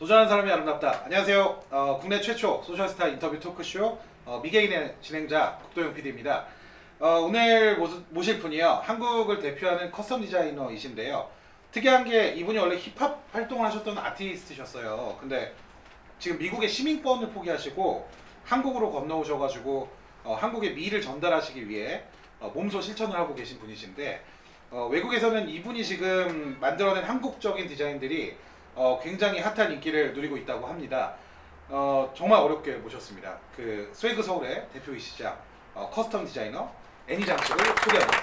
도전하는 사람이 아름답다. 안녕하세요. 어, 국내 최초 social 스타 인터뷰 토크쇼 어, 미개인의 진행자 국도영 PD입니다. 어, 오늘 모스- 모실 분이요. 한국을 대표하는 custom 디자이너이신데요. 특이한 게 이분이 원래 힙합 활동을 하셨던 아티스트셨어요. 근데 지금 미국의 시민권을 포기하시고 한국으로 건너오셔가지고 어, 한국의 미를 전달하시기 위해 어, 몸소 실천을 하고 계신 분이신데 어, 외국에서는 이분이 지금 만들어낸 한국적인 디자인들이 어, 굉장히 핫한 인기를 누리고 있다고 합니다. 어, 정말 어렵게 모셨습니다. 그 스웨그 서울의 대표이시자 어, custom 디자이너 애니장 씨를 소개합니다.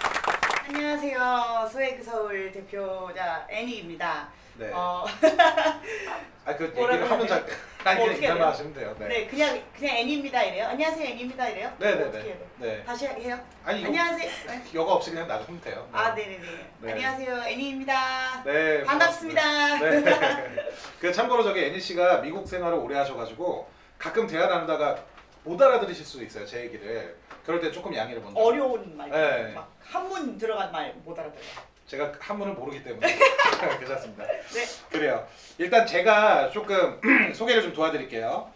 안녕하세요. 스웨그 서울 대표자 애니입니다. 네. 어, 아, 그 뭐라고 얘기를 하면 잘, 뭐 그냥 어떻게 해야 인사만 돼요? 하시면 돼요. 네. 네. 그냥 그냥 애니입니다 이래요. 안녕하세요 애니입니다 이래요. 네, 네, 어떻게 해야 네. 돼? 네. 다시 해요. 아니, 요, 안녕하세요. 네. 여가 없이 그냥 놔두면 돼요. 네. 아 네네네. 네. 안녕하세요 애니입니다. 네, 반갑습니다. 네. 그 참고로 저기 애니 씨가 미국 생활을 오래 하셔가지고 가끔 대화 나누다가 못 알아들으실 수 있어요 제 얘기를. 그럴 때 조금 양해를 먼저. 어려운 말, 네. 막 한문 들어간 말 못 알아들어요. 제가 한문을 모르기 때문에 괜찮습니다. 네. 그래요. 일단 제가 조금 소개를 좀 도와드릴게요.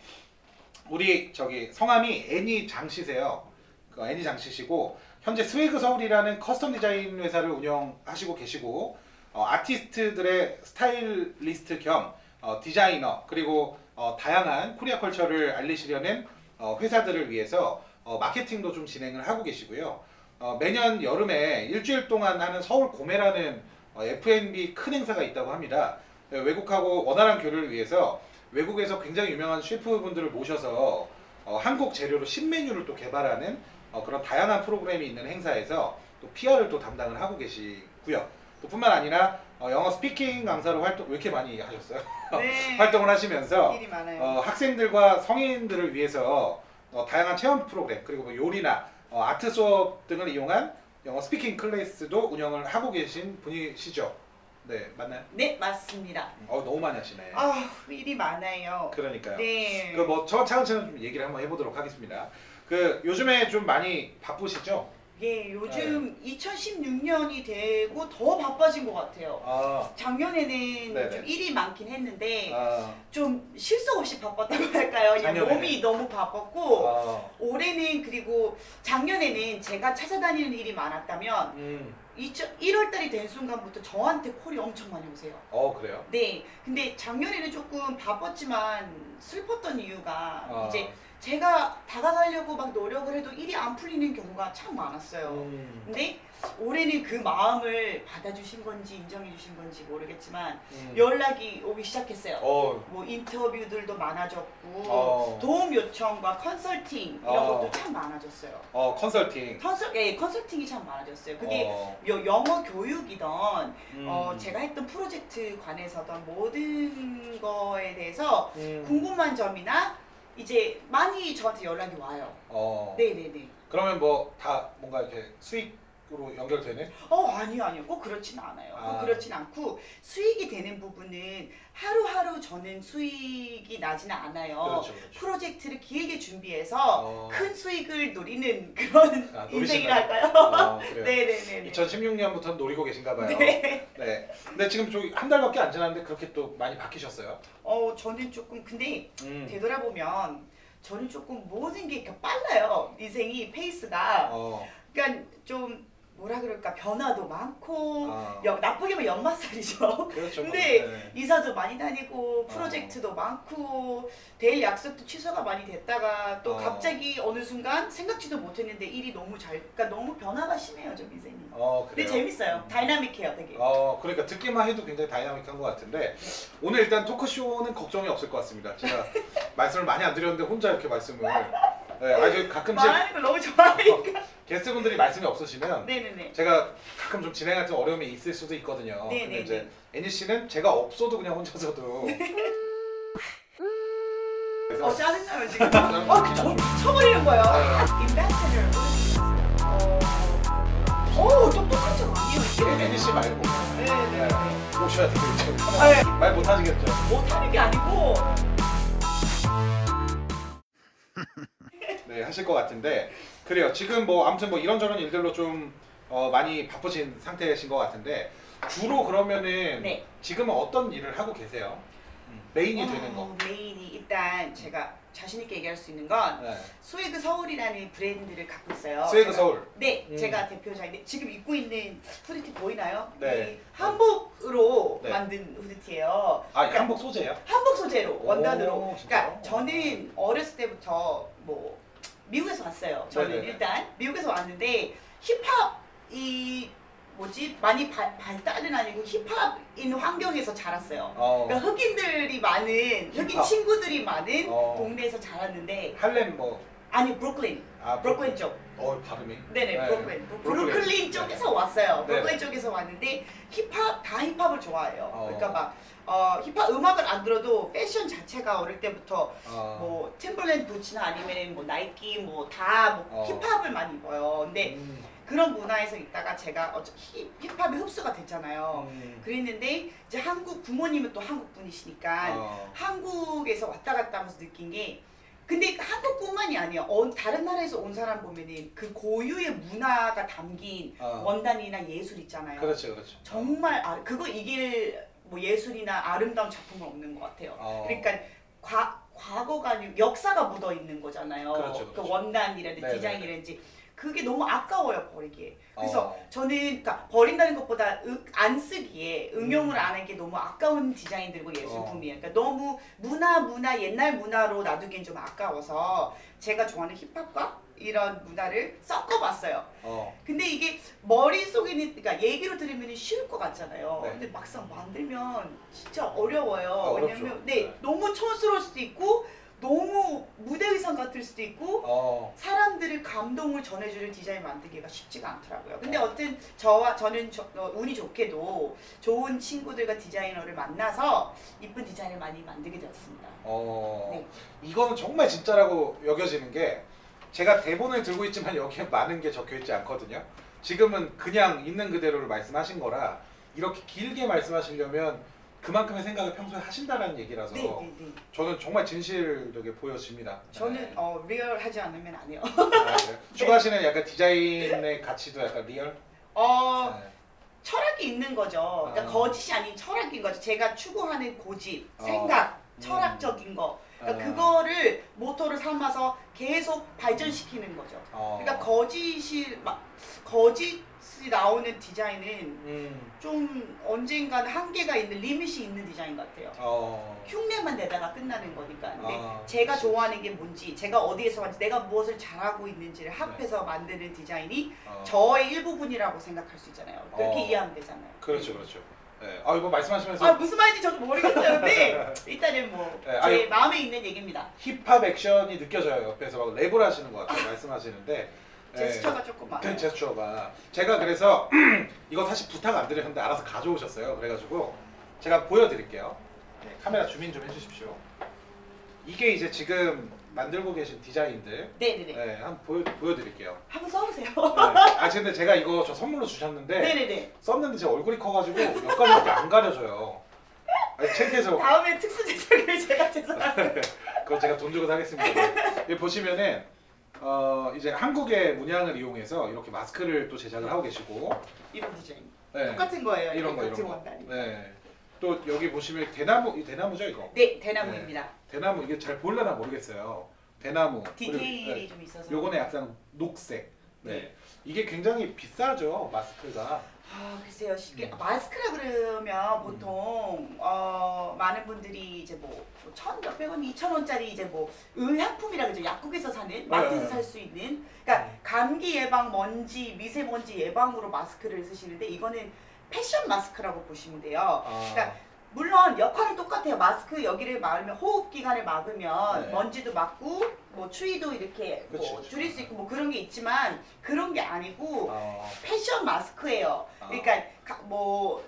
우리 저기 성함이 애니 장씨세요. 그 애니 장씨시고 현재 스웨그 서울이라는 custom 디자인 회사를 운영하시고 계시고 어, 아티스트들의 스타일리스트 겸 어, 디자이너 그리고 어, 다양한 Korea culture를 알리시려는 어, 회사들을 위해서 어, 마케팅도 좀 진행을 하고 계시고요. 어, 매년 여름에 일주일 동안 하는 서울 고메라는 어, F&B 큰 행사가 있다고 합니다. 네, 외국하고 원활한 교류를 위해서 외국에서 굉장히 유명한 셰프분들을 모셔서 어, 한국 재료로 신메뉴를 또 개발하는 어, 그런 다양한 프로그램이 있는 행사에서 또 PR을 또 담당을 하고 계시고요. 또 뿐만 아니라 어, 영어 speaking 강사로 활동 왜 이렇게 많이 하셨어요? 네. 활동을 하시면서. 어, 학생들과 성인들을 위해서 어, 다양한 체험 프로그램 그리고 뭐 요리나 어, 아트 수업 등을 이용한 영어 speaking 클래스도 운영을 하고 계신 분이시죠? 네 맞나요? 네 맞습니다. 어 너무 많이 하시네. 아 일이 많아요. 그러니까요. 네. 그뭐 차근차근 좀 얘기를 한번 해보도록 하겠습니다. 그 요즘에 좀 많이 바쁘시죠? 예, 요즘 2016년이 되고 더 바빠진 것 같아요. 아, 작년에는 네네. 좀 일이 많긴 했는데 아, 좀 실속 없이 바빴다고 할까요? 작년에는. 몸이 너무 바빴고 아, 올해는 그리고 작년에는 제가 찾아다니는 일이 많았다면 음, 1월 달이 된 순간부터 저한테 콜이 엄청 많이 오세요. 어 그래요? 네, 근데 작년에는 조금 바빴지만 슬펐던 이유가 아, 이제 제가 다가가려고 막 노력을 해도 일이 안 풀리는 경우가 참 많았어요. 음, 근데 올해는 그 마음을 받아주신 건지 인정해주신 건지 모르겠지만 음. 연락이 오기 시작했어요. 어, 뭐 인터뷰들도 많아졌고 어, 도움 요청과 컨설팅 이런 어. 것도 참 많아졌어요. 어 컨설팅. 컨설, 예, 컨설팅이 참 많아졌어요. 그게 어, 여- 영어 교육이던 음, 어, 제가 했던 프로젝트 관해서던 모든 거에 대해서 음, 궁금한 점이나 이제 많이 저한테 연락이 와요. 어, 네네네. 그러면 뭐 다 뭔가 이렇게 수익 으로 연결되는? 어 아니요 아니요 꼭 그렇진 않아요. 꼭 아. 그렇진 않고 수익이 되는 부분은 하루하루 저는 수익이 나지는 않아요. 그렇죠, 그렇죠. 프로젝트를 길게 준비해서 어, 큰 수익을 노리는 그런 아? 할까요? 어, 그래요. 네네네. 2016년부터 노리고 계신가 봐요. 네. 네. 근데 지금 저기 한 달밖에 안 지났는데 그렇게 또 많이 바뀌셨어요. 어 저는 조금 근데 음. 되돌아보면 저는 조금 모든 게 이렇게 빨라요. 인생이 페이스가. 어. 그러니까 좀 뭐라 그럴까 변화도 많고 아. 여- 나쁘게 보면 역마살이죠. 그렇죠. 근데 네. 이사도 많이 다니고 프로젝트도 많고 daily 약속도 취소가 많이 됐다가 또 어. 갑자기 어느 순간 생각지도 못했는데 일이 너무 잘 그러니까 너무 변화가 심해요 좀 인생이. 어, 근데 그래요. 재밌어요. 음. 다이나믹해요 되게. 어, 그러니까 듣기만 해도 굉장히 다이나믹한 것 같은데 오늘 일단 토크쇼는 걱정이 없을 것 같습니다. 제가 말씀을 많이 안 드렸는데 혼자 이렇게 말씀을 네, 아주 가끔씩 말하는 걸 너무 좋아하니까. 게스트분들이 말씀이 없으시면 네네네. 제가 가끔 좀 진행할 때 어려움이 있을 수도 있거든요. 네, 근데 네, 이제 애니 씨는 제가 없어도 그냥 혼자서도 그래서 어 짜증나요 지금. 어 저, 쳐버리는 거예요. 임베스터. 어, 똑똑한 척 아니에요 이게. 애니 씨 말고 네네. 오셔야 되겠죠. 네. 말 못하시겠죠. 못하는 게 아니고 네 하실 것 같은데 그래요. 지금 뭐 아무튼 뭐 이런저런 일들로 좀 어, 많이 바쁘신 상태이신 것 같은데 주로 그러면은 네. 지금은 어떤 일을 하고 계세요? 음, 메인이 되는 거. 어, 메인이 일단 제가 자신 있게 얘기할 수 있는 건 네. 스웨그 서울이라는 브랜드를 갖고 있어요. 스웨그 제가- 서울. 네, 음. 제가 대표자인데 지금 입고 있는 후드티 보이나요? 네. 이 한복으로 네. 만든 후드티예요. 아 그러니까 한복 소재요? 한복 소재로 오, 원단으로. 진짜요? 그러니까 저는 어렸을 때부터 뭐 미국에서 왔어요. 저는 네네네. 일단 미국에서 왔는데 힙합 이 뭐지 많이 발, 발달은 아니고 힙합인 환경에서 자랐어요. 어. 그러니까 흑인들이 많은 흑인 힙합. 친구들이 많은 어. 동네에서 자랐는데 할렘 뭐. 아니 브루클린 아 브루클린 쪽 어 발음이. 네네 네. 브루클린 브루클린. 브루클린 쪽에서 왔어요 네네. 브루클린 쪽에서 왔는데 힙합 다 힙합을 좋아해요 어. 그러니까 막 어, 힙합 음악을 안 들어도 패션 자체가 어릴 때부터 어. 뭐 팀벌랜드 부츠나 아니면 뭐 나이키 뭐 다 뭐 어. 힙합을 많이 입어요 근데 음. 그런 문화에서 있다가 제가 어차 힙, 힙합이 흡수가 됐잖아요 음. 그랬는데 이제 한국 부모님은 또 한국 분이시니까 어. 한국에서 왔다 갔다 하면서 느낀 게 근데 한국뿐만이 아니에요. 어, 다른 나라에서 온 사람 보면은 그 고유의 문화가 담긴 어. 원단이나 예술 있잖아요. 그렇죠 그렇죠. 정말 아, 그거 이길 뭐 예술이나 아름다운 작품은 없는 것 같아요. 어. 그러니까 과, 과거가 아니고 역사가 묻어 있는 거잖아요. 그렇죠, 그 그렇죠. 원단이라든지 네네네. 디자인이라든지 그게 너무 아까워요 버리기에. 그래서 어. 저는 그러니까 버린다는 것보다 으- 안 쓰기에 응용을 음. 안 하는 게 너무 아까운 디자인들고 예술품이에요. 그러니까 너무 문화 문화 옛날 문화로 놔두기엔 좀 아까워서 제가 좋아하는 힙합과 이런 문화를 섞어봤어요. 어. 근데 이게 머릿속에는 그러니까 얘기로 들으면 쉬울 것 같잖아요. 네. 근데 막상 만들면 진짜 어려워요. 아, 어렵죠. 왜냐면 네, 네. 너무 촌스러울 수도 있고 너무 무대 의상 같을 수도 있고 어. 사람들의 감동을 전해주는 디자인 만들기가 쉽지가 않더라고요. 근데 어떤 저와 저는 저- 어, 운이 좋게도 좋은 친구들과 디자이너를 만나서 이쁜 디자인을 많이 만들게 되었습니다. 어. 네. 이거는 정말 진짜라고 여겨지는 게 제가 대본을 들고 있지만 여기에 많은 게 적혀 있지 않거든요. 지금은 그냥 있는 그대로를 말씀하신 거라 이렇게 길게 말씀하시려면 그만큼의 생각을 평소에 하신다는 얘기라서 네, 네, 네. 저는 정말 진실되게 보여집니다. 저는 네. 어, 리얼하지 않으면 안 해요. 아, 그래요? 추구하시는 약간 디자인의 가치도 약간 리얼? 어, 네. 철학이 있는 거죠. 그러니까 아. 거짓이 아닌 철학인 거죠. 제가 추구하는 고집, 어. 생각, 음. 철학적인 거. 그러니까 아. 그거를 모토를 삼아서 계속 발전시키는 거죠. 어. 그러니까 거짓이 막 거짓이 나오는 디자인은 음. 좀 언젠가는 한계가 있는 리밋이 있는 디자인 같아요. 어. 흉내만 내다가 끝나는 거니까. 근데 아, 제가 그치. 좋아하는 게 뭔지, 제가 어디에서 왔는지, 내가 무엇을 잘하고 있는지를 합해서 만드는 디자인이 네. 어. 저의 일부분이라고 생각할 수 있잖아요. 그렇게 어. 이해하면 되잖아요. 그렇죠, 그렇죠. 네. 아 이거 말씀하시면서 아 무슨 말인지 저도 모르겠어요. 근데 일단은 뭐제 네, 아니, 마음에 있는 얘기입니다. 힙합 액션이 느껴져요. 옆에서 막 랩을 하시는 것 같아요. 말씀하시는데. 네. 제스처가 조금 그 많아요. 제스처가 제가 그래서 이거 사실 부탁 안 드렸는데 알아서 가져오셨어요. 그래가지고 제가 보여드릴게요. 네, 카메라 주민 좀 해주십시오. 이게 이제 지금 만들고 계신 디자인들 네네네. 네, 한번 보여, 보여드릴게요. 한번 써보세요. 네. 아 근데 제가 이거 저 선물로 주셨는데 네네네. 썼는데 제 얼굴이 커가지고 몇 가지밖에 안 가려져요. 아니, 책에서 다음에 특수 제작을 제가 죄송합니다. 그건 제가 돈 주고 사겠습니다. 여기 보시면은 어 이제 한국의 문양을 이용해서 이렇게 마스크를 또 제작을 하고 계시고 이런 디자인. 네. 똑같은 거예요. 이런 거 이런 거. 원단이. 네. 또 여기 보시면 대나무 이 대나무죠 이거. 네, 대나무입니다. 대나무 이게 잘 보려나 모르겠어요. 대나무. 그리고, 디테일이 네. 좀 있어서. 요거는 약간 녹색. 네. 네. 이게 굉장히 비싸죠 마스크가. 아 글쎄요 쉽게 음. 마스크라 그러면 보통 어, 많은 분들이 이제 뭐 천 몇백 원, 이천 원짜리 이제 뭐 의약품이라 그죠 약국에서 사는 마트에서 네. 살수 있는 그러니까 음. 감기 예방, 먼지, 미세먼지 예방으로 마스크를 쓰시는데 이거는 패션 마스크라고 보시면 돼요. 아, 그러니까 물론 역할은 똑같아요. 마스크 여기를 막으면 호흡 기관을 막으면 네. 먼지도 막고 뭐 추위도 이렇게 그치, 뭐 그치. 줄일 수 있고 뭐 그런 게 있지만 그런 게 아니고 어, 패션 마스크예요. 아. 그러니까 가- 뭐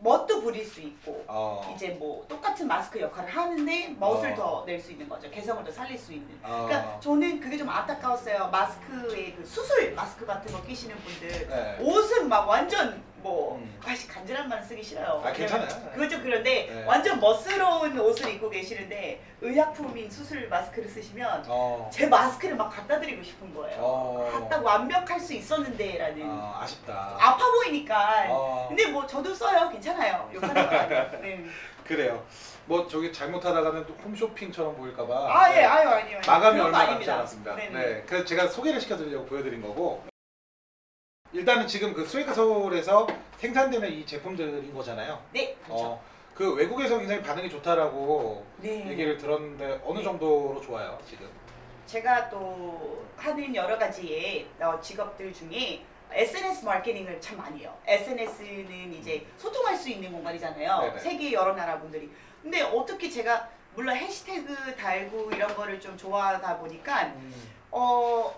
멋도 부릴 수 있고 어, 이제 뭐 똑같은 마스크 역할을 하는데 멋을 어. 더 낼 수 있는 거죠. 개성을 더 살릴 수 있는. 어, 그러니까 저는 그게 좀 안타까웠어요. 마스크에 그 수술 마스크 같은 거 끼시는 분들 네. 옷은 막 완전 뭐 음. 아씨 간지란 말 쓰기 싫어요. 아 괜찮아요. 그건 좀 그런데 네. 완전 멋스러운 옷을 입고 계시는데 의약품인 수술 마스크를 쓰시면 어. 제 마스크를 막 갖다 드리고 싶은 거예요. 어. 갖다 완벽할 수 있었는데라는 어, 아쉽다. 아파 보이니까. 어. 근데 뭐 저도 써요. 괜찮아요. 욕하는 거 아니에요. 네. 그래요. 뭐 저기 잘못하다가는 또 홈쇼핑처럼 보일까봐. 아 예, 네. 아유 아니요. 마감이 얼마 남지. 않았습니다. 네, 네네. 그래서 제가 소개를 시켜드리려고 보여드린 거고. 일단은 지금 그 스웨그 서울에서 생산되는 이 제품들인 거잖아요. 네, 그렇죠. 어, 그 외국에서 굉장히 반응이 좋다라고 네. 얘기를 들었는데 어느 정도로 좋아요 지금? 제가 또 하는 여러 가지의 어, 직업들 중에 SNS 마케팅을 참 많이 해요. SNS는 이제 소통할 수 있는 공간이잖아요. 네네. 세계 여러 나라 분들이. 근데 어떻게 제가 물론 해시태그 달고 이런 거를 좀 좋아하다 보니까 음. 어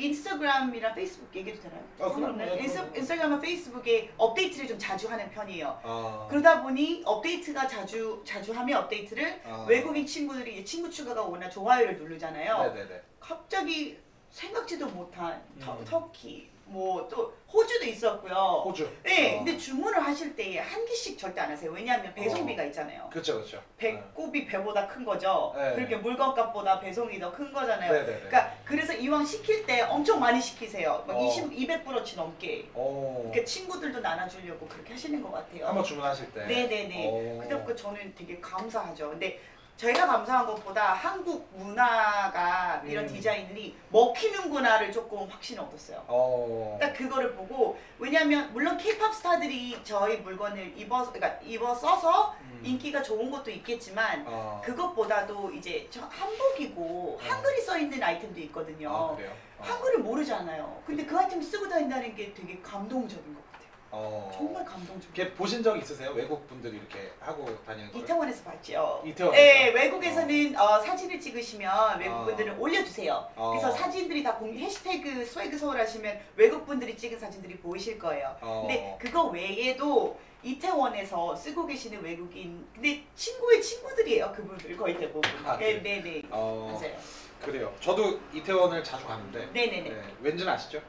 인스타그램이랑 페이스북 얘기해도 되나요? 아, 그럼요. 상관없나요? 인스, 그럼요. 인스타그램과 페이스북에 업데이트를 좀 자주 하는 편이에요. 어, 그러다 보니 업데이트가 자주 자주 하면 업데이트를 어. 외국인 친구들이 이제 친구 추가가 오나 좋아요를 누르잖아요. 네네네. 갑자기 생각지도 못한 터, 음. 터키 뭐 또 호주도 있었고요. 호주. 네, 어. 근데 주문을 하실 때 한 개씩 절대 안 하세요. 왜냐하면 배송비가 있잖아요. 그렇죠 그렇죠. 배꼽이 배보다 큰 거죠. 네. 그렇게 물건값보다 배송이 더 큰 거잖아요. 네 네 네. 그러니까 그래서 이왕 시킬 때 엄청 많이 시키세요. 막 어. 20, 200불어치 넘게. 오. 그러니까 친구들도 나눠주려고 그렇게 하시는 것 같아요. 한번 주문하실 때. 네네네. 오. 그래서 저는 되게 감사하죠. 근데 저희가 감사한 것보다 한국 문화가 이런 음. 디자인이 먹히는구나를 조금 확신을 얻었어요. 어. 딱 그거를 보고 왜냐면 물론 케이팝 스타들이 저희 물건을 입어 그러니까 입어 써서 음. 인기가 좋은 것도 있겠지만 어. 그것보다도 이제 저 한복이고 어. 한글이 써 있는 아이템도 있거든요. 아 그래요. 어. 한글을 모르잖아요. 근데 그 아이템 쓰고 다닌다는 게 되게 감동적인 것 같아요. 어. 정말 감동적. 이렇게 보신 적 있으세요? 외국 분들이 이렇게 하고 다니는 거? 이태원에서 봤죠. 이태원에서? 네, 외국에서는 어, 사진을 찍으시면 외국 어. 분들은 올려주세요. 어. 그래서 사진들이 다 공, 해시태그 스웨그 서울 하시면 외국 분들이 찍은 사진들이 보이실 거예요. 어. 근데 그거 외에도 이태원에서 쓰고 계시는 외국인, 근데 친구의 친구들이에요. 그분들 거의 대부분. 아, 네? 네, 네. 어. 맞아요. 그래요. 저도 이태원을 자주 가는데. 네, 네, 네. 네. 왠지는 아시죠?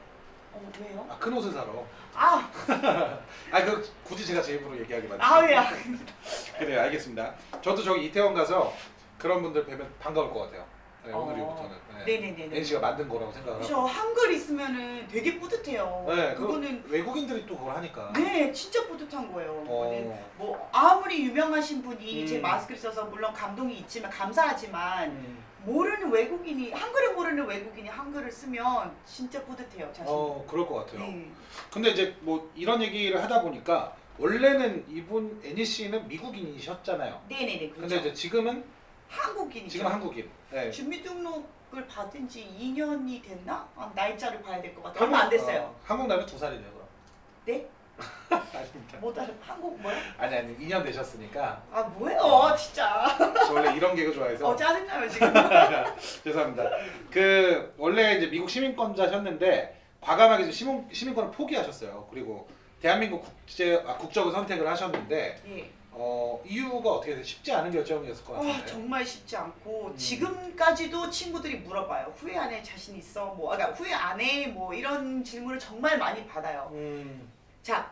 어, 왜요? 아, 큰 옷을 사러. 아, 아, 그 굳이 제가 제 입으로 얘기하기 맞죠? 아, 왜요? 그래요, 알겠습니다. 저도 저기 이태원 가서 그런 분들 뵈면 반가울 것 같아요. 네, 어. 오늘부터는. 네, 네, 네, 네. NC가 만든 거라고 생각을 그죠. 하고. 한글 있으면은 되게 뿌듯해요. 네, 그거는 그 외국인들이 또 그걸 하니까. 네, 진짜 뿌듯한 거예요. 그거는 어. 뭐 아무리 유명하신 분이 음. 제 마스크를 써서 물론 감동이 있지만 감사하지만 음. 모르는 외국인이 한글을 모르는 외국인이 한글을 쓰면 진짜 뿌듯해요 자신. 어, 그럴 것 같아요. 네. 근데 이제 뭐 이런 얘기를 하다 보니까 원래는 이분 애니 씨는 미국인이셨잖아요. 네네네 그렇죠. 근데 이제 지금은 한국인이죠. 지금 한국인. 네. 주민등록을 받은 지 2년이 됐나? 아, 날짜를 봐야 될 것 같아요. 얼마 안 됐어요. 어, 한국 나면 두 살이네요. 그럼. 네? 아닙니다. 뭐 다른 한국 뭐야? 아니 아니 2년 되셨으니까 아 뭐예요 진짜. 저 원래 이런 개그 좋아해서 어 짜증나요 지금. 죄송합니다. 그 원래 이제 미국 시민권자셨는데 과감하게 이제 시민 시민권을 포기하셨어요. 그리고 대한민국 국제 아, 국적을 선택을 하셨는데 예. 어, 이유가 어떻게 돼? 쉽지 않은 결정이었을 것 아, 같은데. 정말 쉽지 않고 음. 지금까지도 친구들이 물어봐요. 후회 안 해 자신 있어? 뭐, 아, 그러니까 후회 안 해? 뭐 이런 질문을 정말 많이 받아요. 음, 자,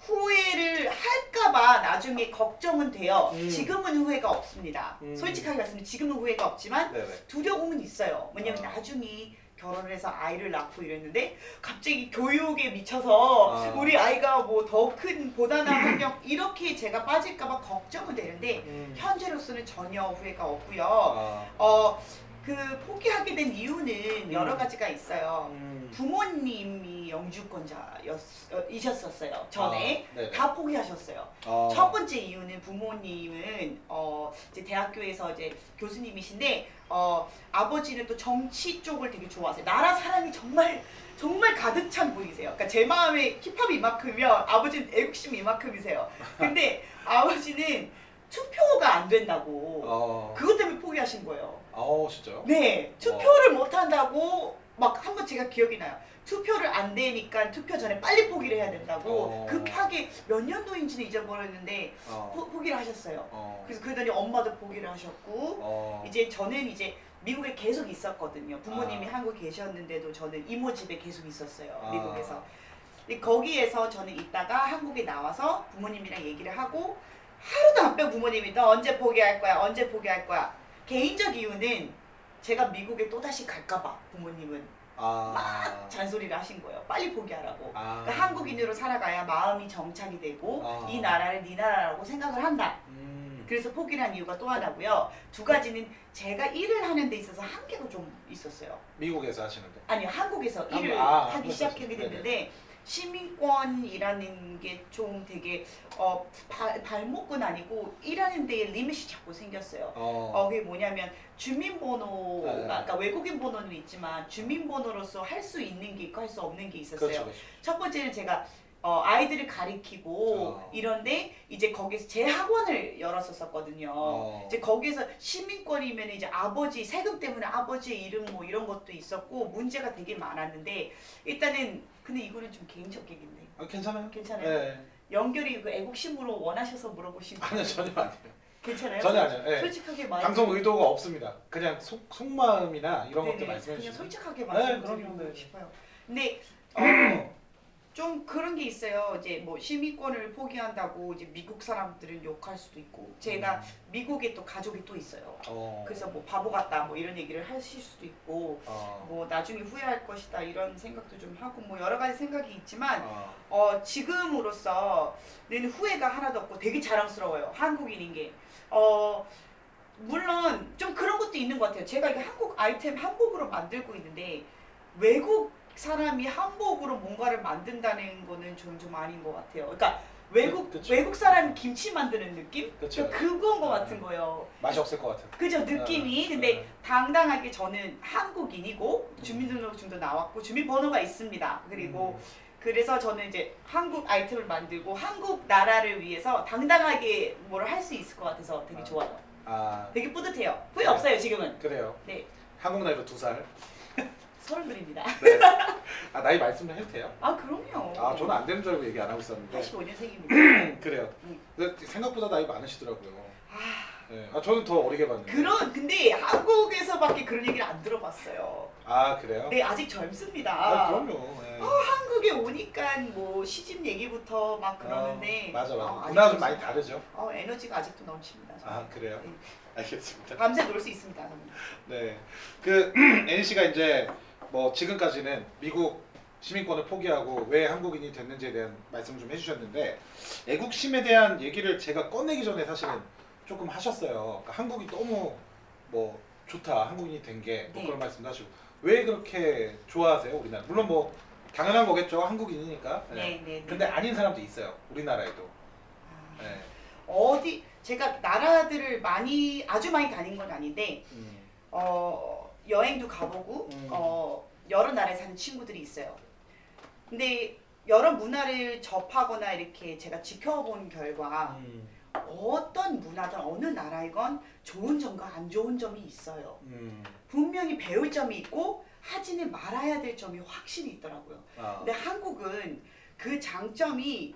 후회를 할까봐 나중에 걱정은 돼요. 음. 지금은 후회가 없습니다. 음. 솔직하게 말씀드리면 지금은 후회가 없지만 네네. 두려움은 있어요. 왜냐면 아. 나중에 결혼을 해서 아이를 낳고 이랬는데 갑자기 교육에 미쳐서 아. 우리 아이가 뭐 더큰 고단한 환경 이렇게 제가 빠질까봐 걱정은 되는데 음. 현재로서는 전혀 후회가 없고요. 아, 어, 그 포기하게 된 이유는 음. 여러 가지가 있어요. 음. 부모님이 영주권자이셨었어요. 전에 아, 네네. 다 포기하셨어요. 어. 첫 번째 이유는 부모님은 어, 이제 대학교에서 이제 교수님이신데 어, 아버지는 또 정치 쪽을 되게 좋아하세요. 나라 사랑이 정말 정말 가득 찬 분이세요. 그러니까 제 마음에 힙합이 이만큼이면 아버지는 애국심이 이만큼이세요. 근데 아버지는 투표가 안 된다고 어. 그것 때문에 포기하신 거예요. 어, 진짜요? 네, 투표를 못 한다고 막 한 번 제가 기억이 나요. 투표를 안 되니까 투표 전에 빨리 포기를 해야 된다고 어. 급하게 몇 년도인지는 잊어버렸는데 어. 포, 포기를 하셨어요. 어. 그래서 그러더니 엄마도 포기를 하셨고 어. 이제 저는 이제 미국에 계속 있었거든요. 부모님이 아. 한국에 계셨는데도 저는 이모 집에 계속 있었어요. 아. 미국에서. 근데 거기에서 저는 있다가 한국에 나와서 부모님이랑 얘기를 하고 하루도 안 빼고 부모님이 너 언제 포기할 거야? 언제 포기할 거야? 개인적 이유는 제가 미국에 또다시 갈까봐 부모님은 아. 막 잔소리를 하신 거예요. 빨리 포기하라고. 아. 그러니까 한국인으로 살아가야 마음이 정착이 되고 아. 이 나라를 네 나라라고 생각을 한다. 음. 그래서 포기를 한 이유가 또 하나고요. 두 가지는 제가 일을 하는 데 있어서 한계가 좀 있었어요. 미국에서 하시는데. 아니요, 한국에서 한국- 일을 아, 하기. 시작하게. 됐는데 시민권이라는 게 좀 되게 어, 발, 발목은 아니고 일하는 데에 리밋이 자꾸 생겼어요. 어. 어, 그게 뭐냐면 주민번호가, 네. 그러니까 외국인 번호는 있지만 주민번호로서 할 수 있는 게 있고 할 수 없는 게 있었어요. 그렇죠. 그렇죠. 첫 번째는 제가 어, 아이들을 가리키고 어. 이런데 이제 거기서 제 학원을 열었었거든요. 어. 이제 거기서 시민권이면 이제 아버지 세금 때문에 아버지의 이름 뭐 이런 것도 있었고 문제가 되게 많았는데 일단은 근데 이거는 좀 개인적 얘기인데 아, 괜찮아요. 괜찮아요? 네. 연결이 그 애국심으로 원하셔서 물어보신 아니요 전혀 아니에요. 괜찮아요? 전혀 아니에요. 네. 솔직하게 말 방송 의도가 없습니다. 그냥 속, 속마음이나 이런 것들 네네, 말씀해 그냥 주시면. 솔직하게 네, 말씀드리고 그럼요, 네. 싶어요. 근데 어, 좀 그런 게 있어요. 이제 뭐 시민권을 포기한다고 이제 미국 사람들은 욕할 수도 있고 제가 미국에 또 가족이 또 있어요. 어. 그래서 뭐 바보 같다 뭐 이런 얘기를 하실 수도 있고 어. 뭐 나중에 후회할 것이다 이런 생각도 좀 하고 뭐 여러 가지 생각이 있지만 어. 어 지금으로서 는 후회가 하나도 없고 되게 자랑스러워요 한국인인 게 어. 물론 좀 그런 것도 있는 것 같아요. 제가 이게 한국 아이템 한복으로 만들고 있는데 외국 사람이 한복으로 뭔가를 만든다는 거는 저는 좀 아닌 것 같아요. 그러니까 외국 그- 그쵸. 외국 사람이 김치 만드는 느낌? 그쵸. 그러니까 그건 것 아. 같은 거예요. 맛이 없을 것 같은. 그죠 느낌이 아, 근데 네. 당당하게 저는 한국인이고 주민등록증도 나왔고 주민번호가 있습니다. 그리고 음. 그래서 저는 이제 한국 아이템을 만들고 한국 나라를 위해서 당당하게 뭘 할 수 있을 것 같아서 되게 아. 좋아요. 아 되게 뿌듯해요. 후회 네. 없어요 지금은. 그래요. 네. 한국 나이로 두 살. 서른들입니다. 네. 아 나이 말씀 해도 돼요? 아 그럼요. 아 저는 안 되는 줄 알고 얘기 안 하고 있었는데. 85년생입니다. 그래요. 음. 근데 생각보다 나이 많으시더라고요. 아 네. 아 저는 더 어리게 봤는데. 그런 근데 한국에서밖에 그런 얘기를 안 들어봤어요. 아 그래요? 네 아직 젊습니다. 아 그럼요. 네. 한국에 오니까 뭐 시집 얘기부터 막 그러는데 어, 맞아 맞아. 어, 문화가 좀 많이 다르죠. 어, 에너지가 아직도 넘칩니다. 저는. 아 그래요? 네. 알겠습니다. 밤새 놀 수 있습니다. 저는. 네. 그 NC가 이제 뭐 지금까지는 미국 시민권을 포기하고 왜 한국인이 됐는지에 대한 말씀을 좀 해주셨는데 애국심에 대한 얘기를 제가 꺼내기 전에 사실은 조금 하셨어요. 그러니까 한국이 너무 뭐 좋다 한국인이 된게또 네. 그런 말씀도 하시고 왜 그렇게 좋아하세요 우리나라? 물론 뭐 당연한 거겠죠 한국인이니까. 네. 네, 네. 네. 근데 아닌 사람도 있어요 우리나라에도. 아, 네. 어디 제가 나라들을 많이 아주 많이 다닌 건 아닌데 음. 어, 여행도 가보고 음. 어, 여러 나라에 사는 친구들이 있어요. 근데 여러 문화를 접하거나 이렇게 제가 지켜본 결과 음. 어떤 문화든 어느 나라이건 좋은 점과 안 좋은 점이 있어요. 음. 분명히 배울 점이 있고 하지는 말아야 될 점이 확실히 있더라고요. 아. 근데 한국은 그 장점이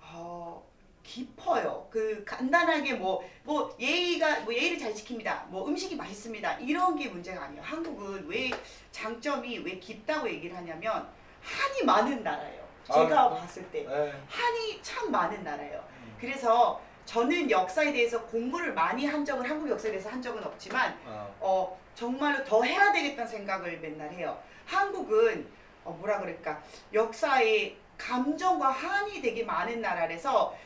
어, 깊어요. 그 간단하게 뭐뭐 예의가 뭐 예의를 잘 지킵니다. 뭐 음식이 맛있습니다. 이런 게 문제가 아니에요. 한국은 왜 장점이 왜 깊다고 얘기를 하냐면 한이 많은 나라예요. 제가 아, 봤을 때 네. 한이 참 많은 나라예요. 음. 그래서 저는 역사에 대해서 공부를 많이 한 적은 한국 역사에 대해서 한 적은 없지만 아. 어, 정말로 더 해야 되겠다는 생각을 맨날 해요. 한국은 어, 뭐라 그럴까 역사에 감정과 한이 되게 많은 나라라서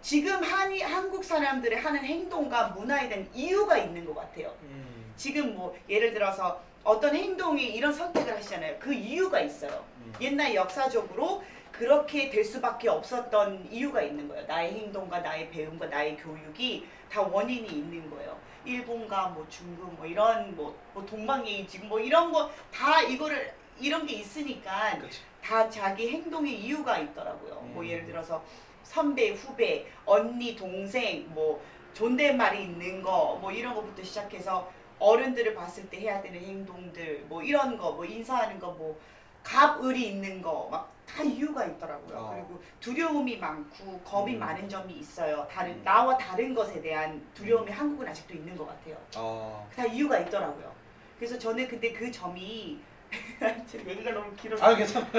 지금 한이 한국 사람들의 하는 행동과 문화에 대한 이유가 있는 것 같아요. 음. 지금 뭐 예를 들어서 어떤 행동이 이런 선택을 하시잖아요. 그 이유가 있어요. 음. 옛날 역사적으로 그렇게 될 수밖에 없었던 이유가 있는 거예요. 나의 행동과 나의 배움과 나의 교육이 다 원인이 있는 거예요. 일본과 뭐 중국 뭐 이런 뭐, 뭐 동방예의 지금 뭐 이런 거 다 이거를 이런 게 있으니까 그치. 다 자기 행동의 이유가 있더라고요. 뭐 음. 예를 들어서 선배, 후배, 언니, 동생, 뭐 존댓말이 있는 거, 뭐 이런 거부터 시작해서 어른들을 봤을 때 해야 되는 행동들, 뭐 이런 거, 뭐 인사하는 거, 뭐 갑을이 있는 거, 막 다 이유가 있더라고요. 어. 그리고 두려움이 많고 겁이 음. 많은 점이 있어요. 다른 음. 나와 다른 것에 대한 두려움이 한국은 아직도 있는 것 같아요. 어. 다 이유가 있더라고요. 그래서 저는 근데 그 점이 지금 얘기가 너무 길어서. 아 괜찮아요.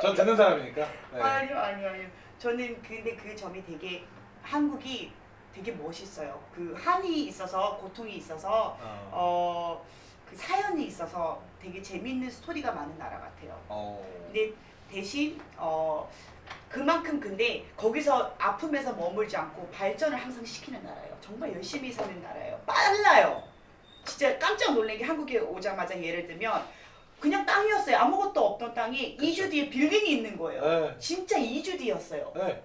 전 듣는 사람이니까. 네. 아니요, 아니요, 아니요. 저는 근데 그 점이 되게 한국이 되게 멋있어요. 그 한이 있어서 고통이 있어서 어. 어 그 사연이 있어서 되게 재밌는 스토리가 많은 나라 같아요. 어. 근데 대신 어 그만큼 근데 거기서 아픔에서 머물지 않고 발전을 항상 시키는 나라예요. 정말 열심히 사는 나라예요. 빨라요. 진짜 깜짝 놀란 게 한국에 오자마자 예를 들면 그냥 땅이었어요. 아무것도 없던 땅이 2주 뒤에 빌딩이 있는 거예요. 네. 진짜 2주 뒤였어요. 네.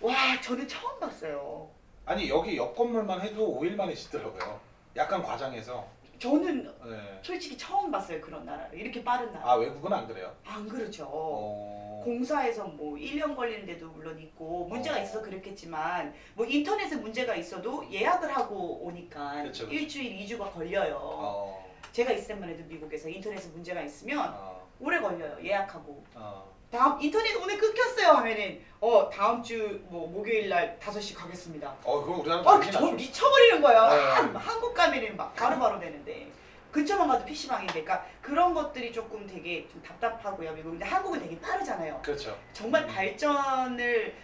와, 저는 처음 봤어요. 아니 여기 옆 건물만 해도 5일 만에 짓더라고요. 약간 과장해서. 저는 네. 솔직히 처음 봤어요. 그런 나라를. 이렇게 빠른 나라. 아 외국은 안 그래요. 안 그렇죠. 어. 공사에서 뭐 1년 걸리는 데도 물론 있고 문제가 어. 있어서 그랬겠지만 뭐 인터넷에 문제가 있어도 예약을 하고 오니까 그쵸, 그쵸. 일주일, 2주가 걸려요. 어. 제가 있을 때만 해도 미국에서 인터넷에 문제가 있으면 어. 오래 걸려요. 예약하고. 어. 다음 인터넷 오늘 끊겼어요 하면은 어 다음 주 뭐 목요일 날 5시 가겠습니다. 어 그럼 우리나라 아, 난리 저 나죠. 미쳐버리는 거예요. 네. 한- 한국 가면은 막 바로바로 되는데. 근처만 가도 PC방인데, 그러니까 그런 것들이 조금 되게 좀 답답하고요, 미국. 근데 한국은 되게 빠르잖아요. 그렇죠. 정말 음. 발전을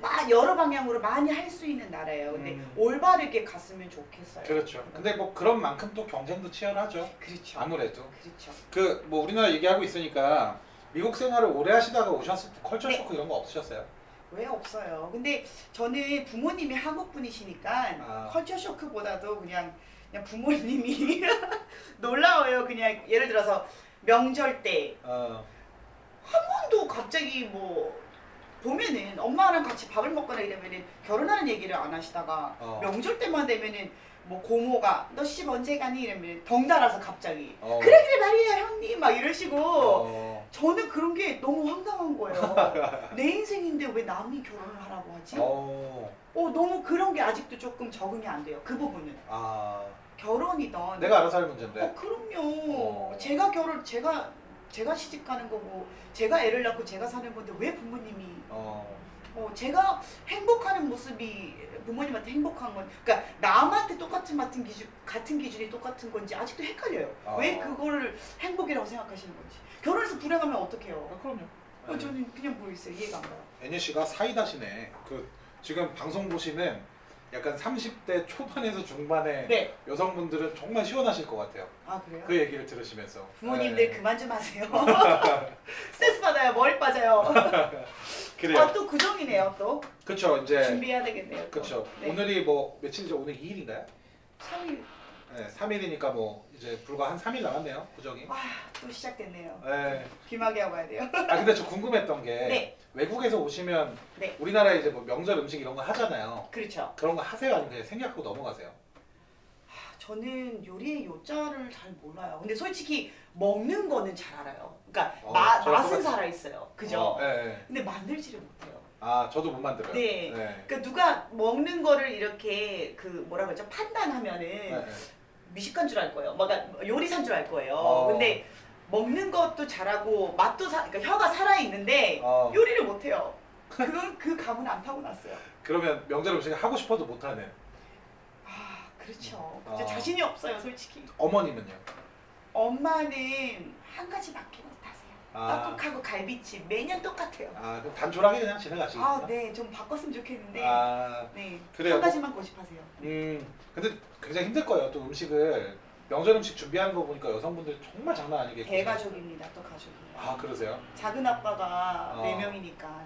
막 여러 방향으로 많이 할 수 있는 나라예요. 근데 음. 올바르게 갔으면 좋겠어요. 그렇죠. 근데 뭐 그런 만큼 또 경쟁도 치열하죠. 그렇죠. 아무래도 그렇죠. 그 뭐 우리나라 얘기하고 있으니까 미국 생활을 오래 하시다가 오셨을 때 컬처 네. 쇼크 이런 거 없으셨어요? 왜 없어요? 근데 저는 부모님이 한국 분이시니까 아. 컬처 쇼크보다도 그냥 그냥 부모님이 놀라워요. 그냥 예를 들어서 명절 때 어. 한 번도 갑자기 뭐 보면은 엄마랑 같이 밥을 먹거나 이러면은 결혼하는 얘기를 안 하시다가 어. 명절 때만 되면은 뭐 고모가 너집 언제 가니 이러면 덩달아서 갑자기 어. 그래 그래 말이에요 형님 막 이러시고 어. 저는 그런 게 너무 황당한 거예요. 내 인생인데 왜 남이 결혼을 하라고 하지? 어. 어. 너무 그런 게 아직도 조금 적응이 안 돼요. 그 부분은 아. 결혼이던 내가 알아서 할 문제인데. 어 그럼요. 어. 제가 결혼 제가 제가 시집 가는 거고 제가 애를 낳고 제가 사는 건데 왜 부모님이 어. 어 제가 행복하는 모습이 부모님한테 행복한 건 그러니까 남한테 똑같은 같은 기준 같은 기준이 똑같은 건지 아직도 헷갈려요. 어. 왜 그거를 행복이라고 생각하시는 건지 결혼해서 불행하면 어떡해요? 아, 그럼요. 어, 저는 그냥 모르겠어요. 이해가 안 가요. 애니 씨가 사이다시네. 그 지금 방송 보시는 약간 30대 초반에서 중반의 네. 여성분들은 정말 시원하실 것 같아요. 아 그래요? 그 얘기를 들으시면서. 부모님들 네. 그만 좀 하세요. 스트레스 받아요. 머리 빠져요. 그래요. 아 또 구정이네요. 또 그렇죠. 이제 준비해야 되겠네요. 또. 그렇죠. 네. 오늘이 뭐 며칠이죠? 오늘 2일인가요? 3일. 네, 3일이니까 뭐 이제 불과 한 3일 남았네요. 구정이. 아또 시작됐네요. 네. 귀마개 하고 와야 돼요. 아 근데 저 궁금했던 게 네. 외국에서 오시면 네. 우리나라에 이제 뭐 명절 음식 이런 거 하잖아요. 그렇죠. 그런 거 하세요? 아니면 그냥 생략하고 넘어가세요? 아, 저는 요리의 요자를 잘 몰라요. 근데 솔직히 먹는 거는 잘 알아요. 그러니까 어, 마, 저랑 맛은 똑같이- 살아 있어요. 그죠? 어, 네, 네. 근데 만들지를 못해요. 아 저도 못 만들어요. 네. 네. 그러니까 누가 먹는 거를 이렇게 그 뭐라 그러죠 판단하면은 네, 네. 미식가인 줄 알 거예요. 막 요리사인 줄 알 거예요. 어. 근데 먹는 것도 잘하고 맛도 사, 그러니까 혀가 살아 있는데 어, 요리를 못 해요. 그건 그 감은 안 타고 났어요. 그러면 명절 음식 하고 싶어도 못 하는 아 그렇죠. 어. 진짜 자신이 없어요, 솔직히. 어머님은요? 엄마는 한 가지밖에 못 하세요. 아, 떡국하고 갈비찜 매년 똑같아요. 아 그럼 단촐하게 그냥 지나가시겠구나. 아, 네, 좀 바꿨으면 좋겠는데. 아, 네, 그래요. 한 가지만 고집하세요. 음, 근데 굉장히 힘들 거예요. 또 음식을 명절 음식 준비하는 거 보니까 여성분들 정말 장난 아니게 대가족입니다, 또 가족이에요. 아 그러세요? 작은 아빠가 어. 네 명이니까.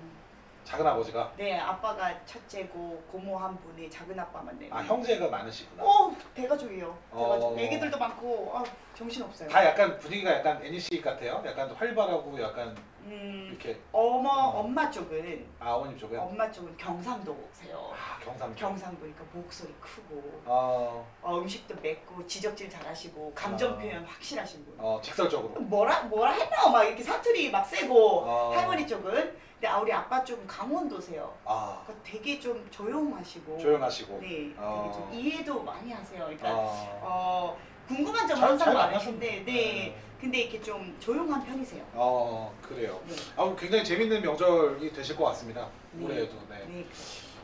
작은 아버지가 네, 아빠가 첫째고 고모 한 분이 작은 아빠만 네 명. 아 형제가 많으시구나. 어, 대가족이에요. 어. 대가족. 애기들도 많고, 아, 정신 없어요. 다 약간 분위기가 약간 애니 씨 같아요. 약간 활발하고 약간 음, 이렇게 어머, 어. 엄마 쪽은 아 어머님 쪽은 엄마 쪽은 경상도세요. 아 경상 경상도니까 목소리 크고 어, 어, 음식도 맵고 지적질 잘하시고 감정 어. 표현 확실하신 분. 어 직설적으로 뭐라 뭐라 했나 막 이렇게 사투리 막 세고 어. 할머니 쪽은 근데 아, 우리 아빠 쪽은 강원도세요. 아 그러니까 되게 좀 조용하시고 조용하시고 네, 되게 어. 좀 이해도 많이 하세요. 그러니까 어, 어, 궁금한 점 잘- 항상 잘 많으신데 만나셨네. 네. 근데 이렇게 좀 조용한 편이세요. 어 그래요. 네. 아 굉장히 재밌는 명절이 되실 것 같습니다. 네. 올해도 네. 네.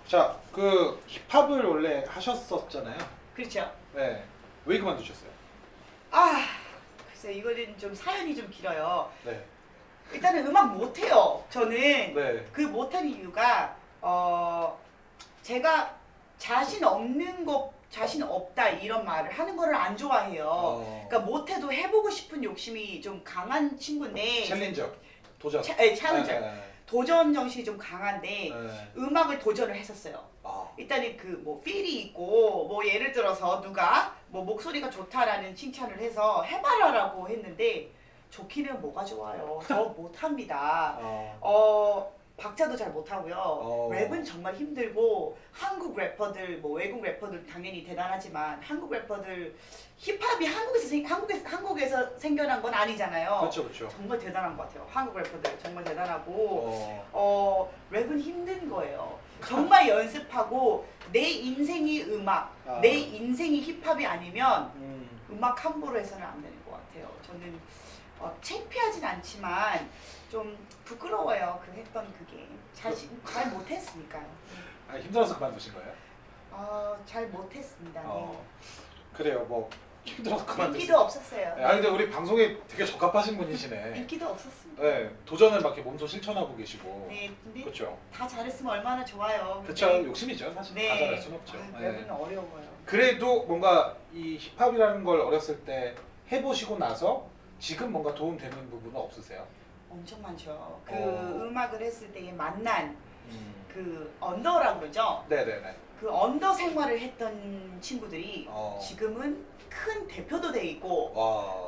자, 그 힙합을 원래 하셨었잖아요. 그렇죠. 네. 왜 그만두셨어요? 아 글쎄 이거는 좀 사연이 좀 길어요. 네. 일단은 음악 못해요. 저는 네. 그 못한 이유가 어 제가 자신 없는 거 자신 없다 이런 말을 하는 거를 안 좋아해요. 어, 그러니까 못해도 해보고 싶은 욕심이 좀 강한 친구인데 챌린저. 도전. 차, 네, 챌린저 네, 도전 정신이 좀 강한데 네, 네. 음악을 도전을 했었어요. 아, 일단은 그 뭐 필이 있고 뭐 예를 들어서 누가 뭐 목소리가 좋다라는 칭찬을 해서 해봐라라고 했는데 좋기는 뭐가 좋아요. 저 못합니다. 어, 어 박자도 잘 못하고요. 어. 랩은 정말 힘들고 한국 래퍼들 뭐 외국 래퍼들 당연히 대단하지만 한국 래퍼들 힙합이 한국에서 생, 한국에서 한국에서 생겨난 건 아니잖아요. 그렇죠, 그렇죠. 정말 대단한 것 같아요. 한국 래퍼들 정말 대단하고 어, 어 랩은 힘든 거예요. 정말 연습하고 내 인생이 음악, 아. 내 인생이 힙합이 아니면 음, 음악 함부로 해서는 안 되는 것 같아요. 저는 어, 창피하진 않지만 좀 부끄러워요. 그 했던 그게 자신 잘 못했으니까요. 아, 힘들어서 그만두신 거예요? 어, 잘 못했습니다. 네. 어, 그래요. 뭐 힘들어서 그만두신. 인기도 없었어요. 아 근데 우리 방송에 되게 적합하신 분이시네. 인기도 없었습니다. 네, 도전을 막 이렇게 몸소 실천하고 계시고. 네, 근데 그렇죠. 다 잘했으면 얼마나 좋아요. 그렇죠. 근데 욕심이죠. 사실 다 네. 잘할 수는 없죠. 아, 네. 어려워요. 그래도 뭔가 이 힙합이라는 걸 어렸을 때 해보시고 나서 지금 뭔가 도움 되는 부분은 없으세요? 엄청 많죠. 그 어. 음악을 했을 때의 만난 음. 그 언더라고 그러죠. 네네네. 그 언더 생활을 했던 친구들이 어. 지금은 큰 대표도 돼 있고 와.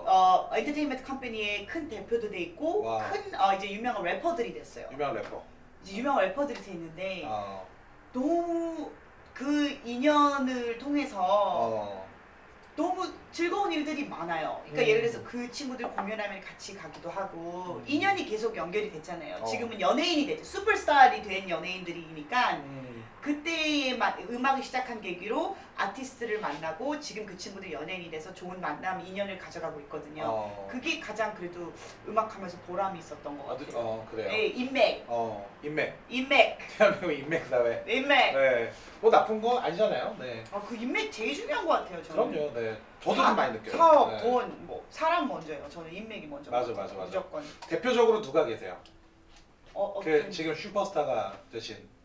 어 entertainment company의 큰 대표도 돼 있고 와. 큰 어, 이제 유명한 래퍼들이 됐어요. 유명한 래퍼. 이제 유명한 래퍼들이 됐는데 어. 너무 그 인연을 통해서 어. 너무 즐거운 일들이 많아요. 그러니까 음. 예를 들어서 그 친구들 공연하면 같이 가기도 하고 음. 인연이 계속 연결이 됐잖아요. 어. 지금은 연예인이 됐죠. 슈퍼스타이 된 연예인들이니까 음. 그때의 마- 음악을 시작한 계기로 아티스트를 만나고 지금 그 친구들 연예인이 돼서 좋은 만남, 인연을 가져가고 있거든요. 어. 그게 가장 그래도 음악하면서 보람이 있었던 것 어, 같아요. 어 그래요. 예, 인맥, 어 인맥. 인맥, 대한민국 인맥 사회. 인맥. 네. 뭐 나쁜 건 아니잖아요. 네. 아, 그 인맥 제일 중요한 것 같아요. 저는. 그럼요. 네. 저도 사- 좀 많이 느껴요. 사업, 네. 돈, 뭐 사람 먼저요. 저는 인맥이 먼저. 맞아, 맞아, 맞아. 무조건. 대표적으로 누가 계세요? 어, 어, 그 지금 슈퍼스타가 되신.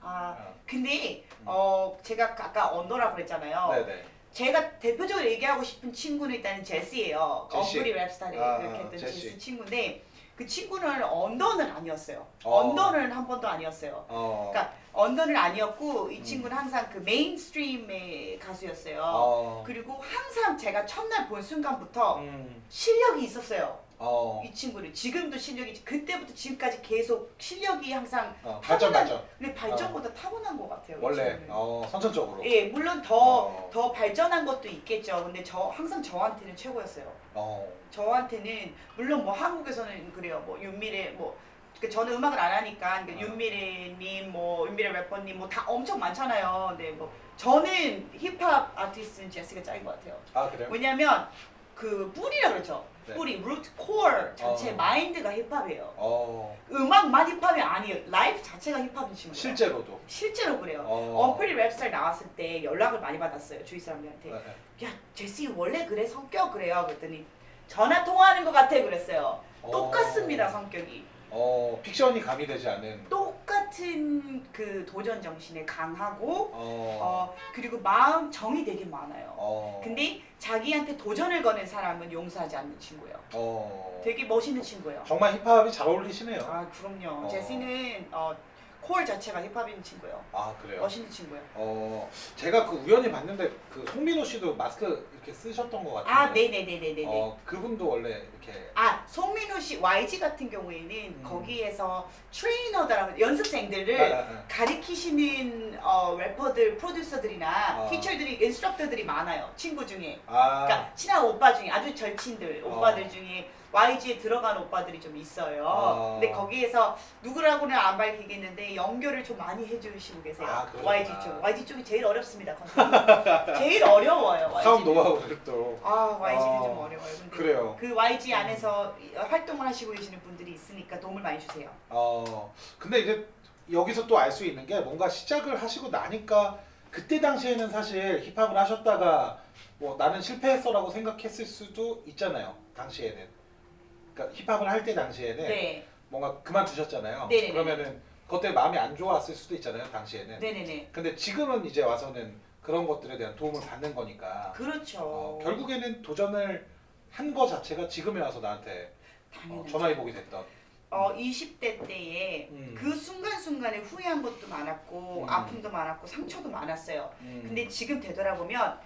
아, 어. 근데 음. 어 제가 아까 언더라고 그랬잖아요. 네네. 제가 대표적으로 얘기하고 싶은 친구는 일단은 제시예요. 제시. 언프리티 랩스타를 아, 이렇게 했던 제시. 제시. 친구인데 그 친구는 언더는 아니었어요. 어. 언더는 한 번도 아니었어요. 어. 그러니까 언더는 아니었고 이 음. 친구는 항상 그 mainstream의 가수였어요. 어. 그리고 항상 제가 첫날 본 순간부터 음. 실력이 있었어요. 어. 이 친구는 지금도 실력이 그때부터 지금까지 계속 실력이 항상 어. 발전 타고난- 발전. 근데 발전보다 타고난 것 같아요. 이 원래 친구는. 어 선천적으로. 예, 물론 더 더 어. 발전한 것도 있겠죠. 근데 저 항상 저한테는 최고였어요. 어. 저한테는 물론 뭐 한국에서는 그래요. 뭐 윤미래 뭐그 저는 음악을 안 하니까 그 어. 윤미래님 뭐 윤미래 래퍼님 뭐 다 엄청 많잖아요. 근데 뭐 저는 힙합 아티스트는 제시가 짱인 것 같아요. 아 그래요? 왜냐면 그 뿌리라 그러죠. 네. 뿌리, 루트, 코어 자체 어. 마인드가 힙합이에요. 어. 음악만 힙합이 아니에요. life 자체가 힙합인 친구예요. 실제로도. 실제로 그래요. 어. 언프리티 랩스타에 나왔을 때 연락을 많이 받았어요 주위 사람들한테 네. 야 제시 원래 그래 성격 그래요 그랬더니 전화 통화하는 것 같아 그랬어요 어. 똑같습니다 성격이 어 픽션이 가미되지 않은. 똑같은 그 도전 정신에 강하고 어. 어 그리고 마음 정이 되게 많아요 어. 근데 자기한테 도전을 거는 사람은 용서하지 않는 친구예요 어. 되게 멋있는 친구예요 정말 힙합이 잘 어울리시네요. 아 그럼요 어. 제시는 어, 콜 자체가 힙합인 친구예요 아 그래요. 멋있는 친구예요 어 제가 그 우연히 봤는데 그 송민호 씨도 마스크 이렇게 쓰셨던 것 같은데. 아 네네네네네네 어 그분도 원래 이렇게. 아 YG 같은 경우에는 음. 거기에서 트레이너다라고 연습생들을 아, 아, 아. 가리키시는 어, 래퍼들, 프로듀서들이나 어. 티처들이 인스트럭터들이 많아요 친구 중에. 아. 그러니까 친한 오빠 중에 아주 절친들 어. 오빠들 중에 YG에 들어간 오빠들이 좀 있어요. 어. 근데 거기에서 누구라고는 안 밝히겠는데 연결을 좀 많이 해주시고 계세요. 아. YG 쪽. YG 쪽이 제일 어렵습니다. 컨셉이. 제일 어려워요. YG 는. 노하우를 또. 아 YG는 어. 좀 어려워요. 근데 그래요. 그 YG 안에서 활동을 하시고 계시는 분들이 있으니까 도움을 많이 주세요. 어 근데 이제 여기서 또 알 수 있는 게 뭔가 시작을 하시고 나니까 그때 당시에는 사실 힙합을 하셨다가 뭐 나는 실패했어라고 생각했을 수도 있잖아요. 당시에는. 그러니까 힙합을 할 때 당시에는 네. 뭔가 그만두셨잖아요. 네네네. 그러면은 그것 때문에 마음이 안 좋았을 수도 있잖아요. 당시에는. 네네네. 근데 지금은 이제 와서는 그런 것들에 대한 도움을 받는 거니까 그렇죠. 어, 결국에는 도전을 한 거 자체가 지금에 와서 나한테 어, 당연하죠. 전화위복이 됐던. 어, 20대 때에 음. 그 순간순간에 후회한 것도 많았고 음. 아픔도 많았고 상처도 많았어요. 음. 근데 지금 되돌아보면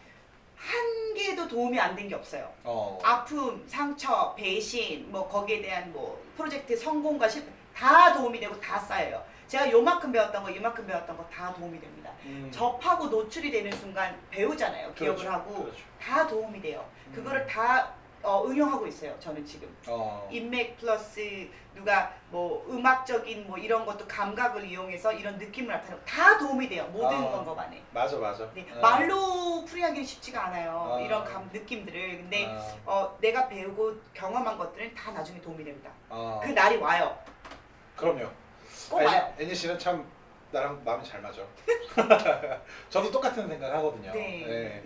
한 개도 도움이 안 된 게 없어요. 어. 아픔, 상처, 배신, 뭐 거기에 대한 뭐 프로젝트 성공과 실패 다 도움이 되고 다 쌓여요. 제가 요만큼 배웠던 거, 요만큼 배웠던 거 다 도움이 됩니다. 음. 접하고 노출이 되는 순간 배우잖아요. 기억을 그렇죠. 하고 그렇죠. 다 도움이 돼요. 음. 그거를 다 어, 응용하고 있어요. 저는 지금. 어. 인맥 플러스 누가 뭐 음악적인 뭐 이런 것도 감각을 이용해서 이런 느낌을 나타내고 다 도움이 돼요. 모든 아. 건 간에. 맞아 맞아. 네, 어. 말로 풀이하기는 쉽지가 않아요. 아. 이런 감 느낌들을. 근데 아. 어, 내가 배우고 경험한 것들은 다 나중에 도움이 됩니다. 어. 그 날이 와요. 그럼요. 꼭 아니, 와요. 애니 씨는 참 나랑 마음이 잘 맞아. 저도 똑같은 생각 하거든요. 네.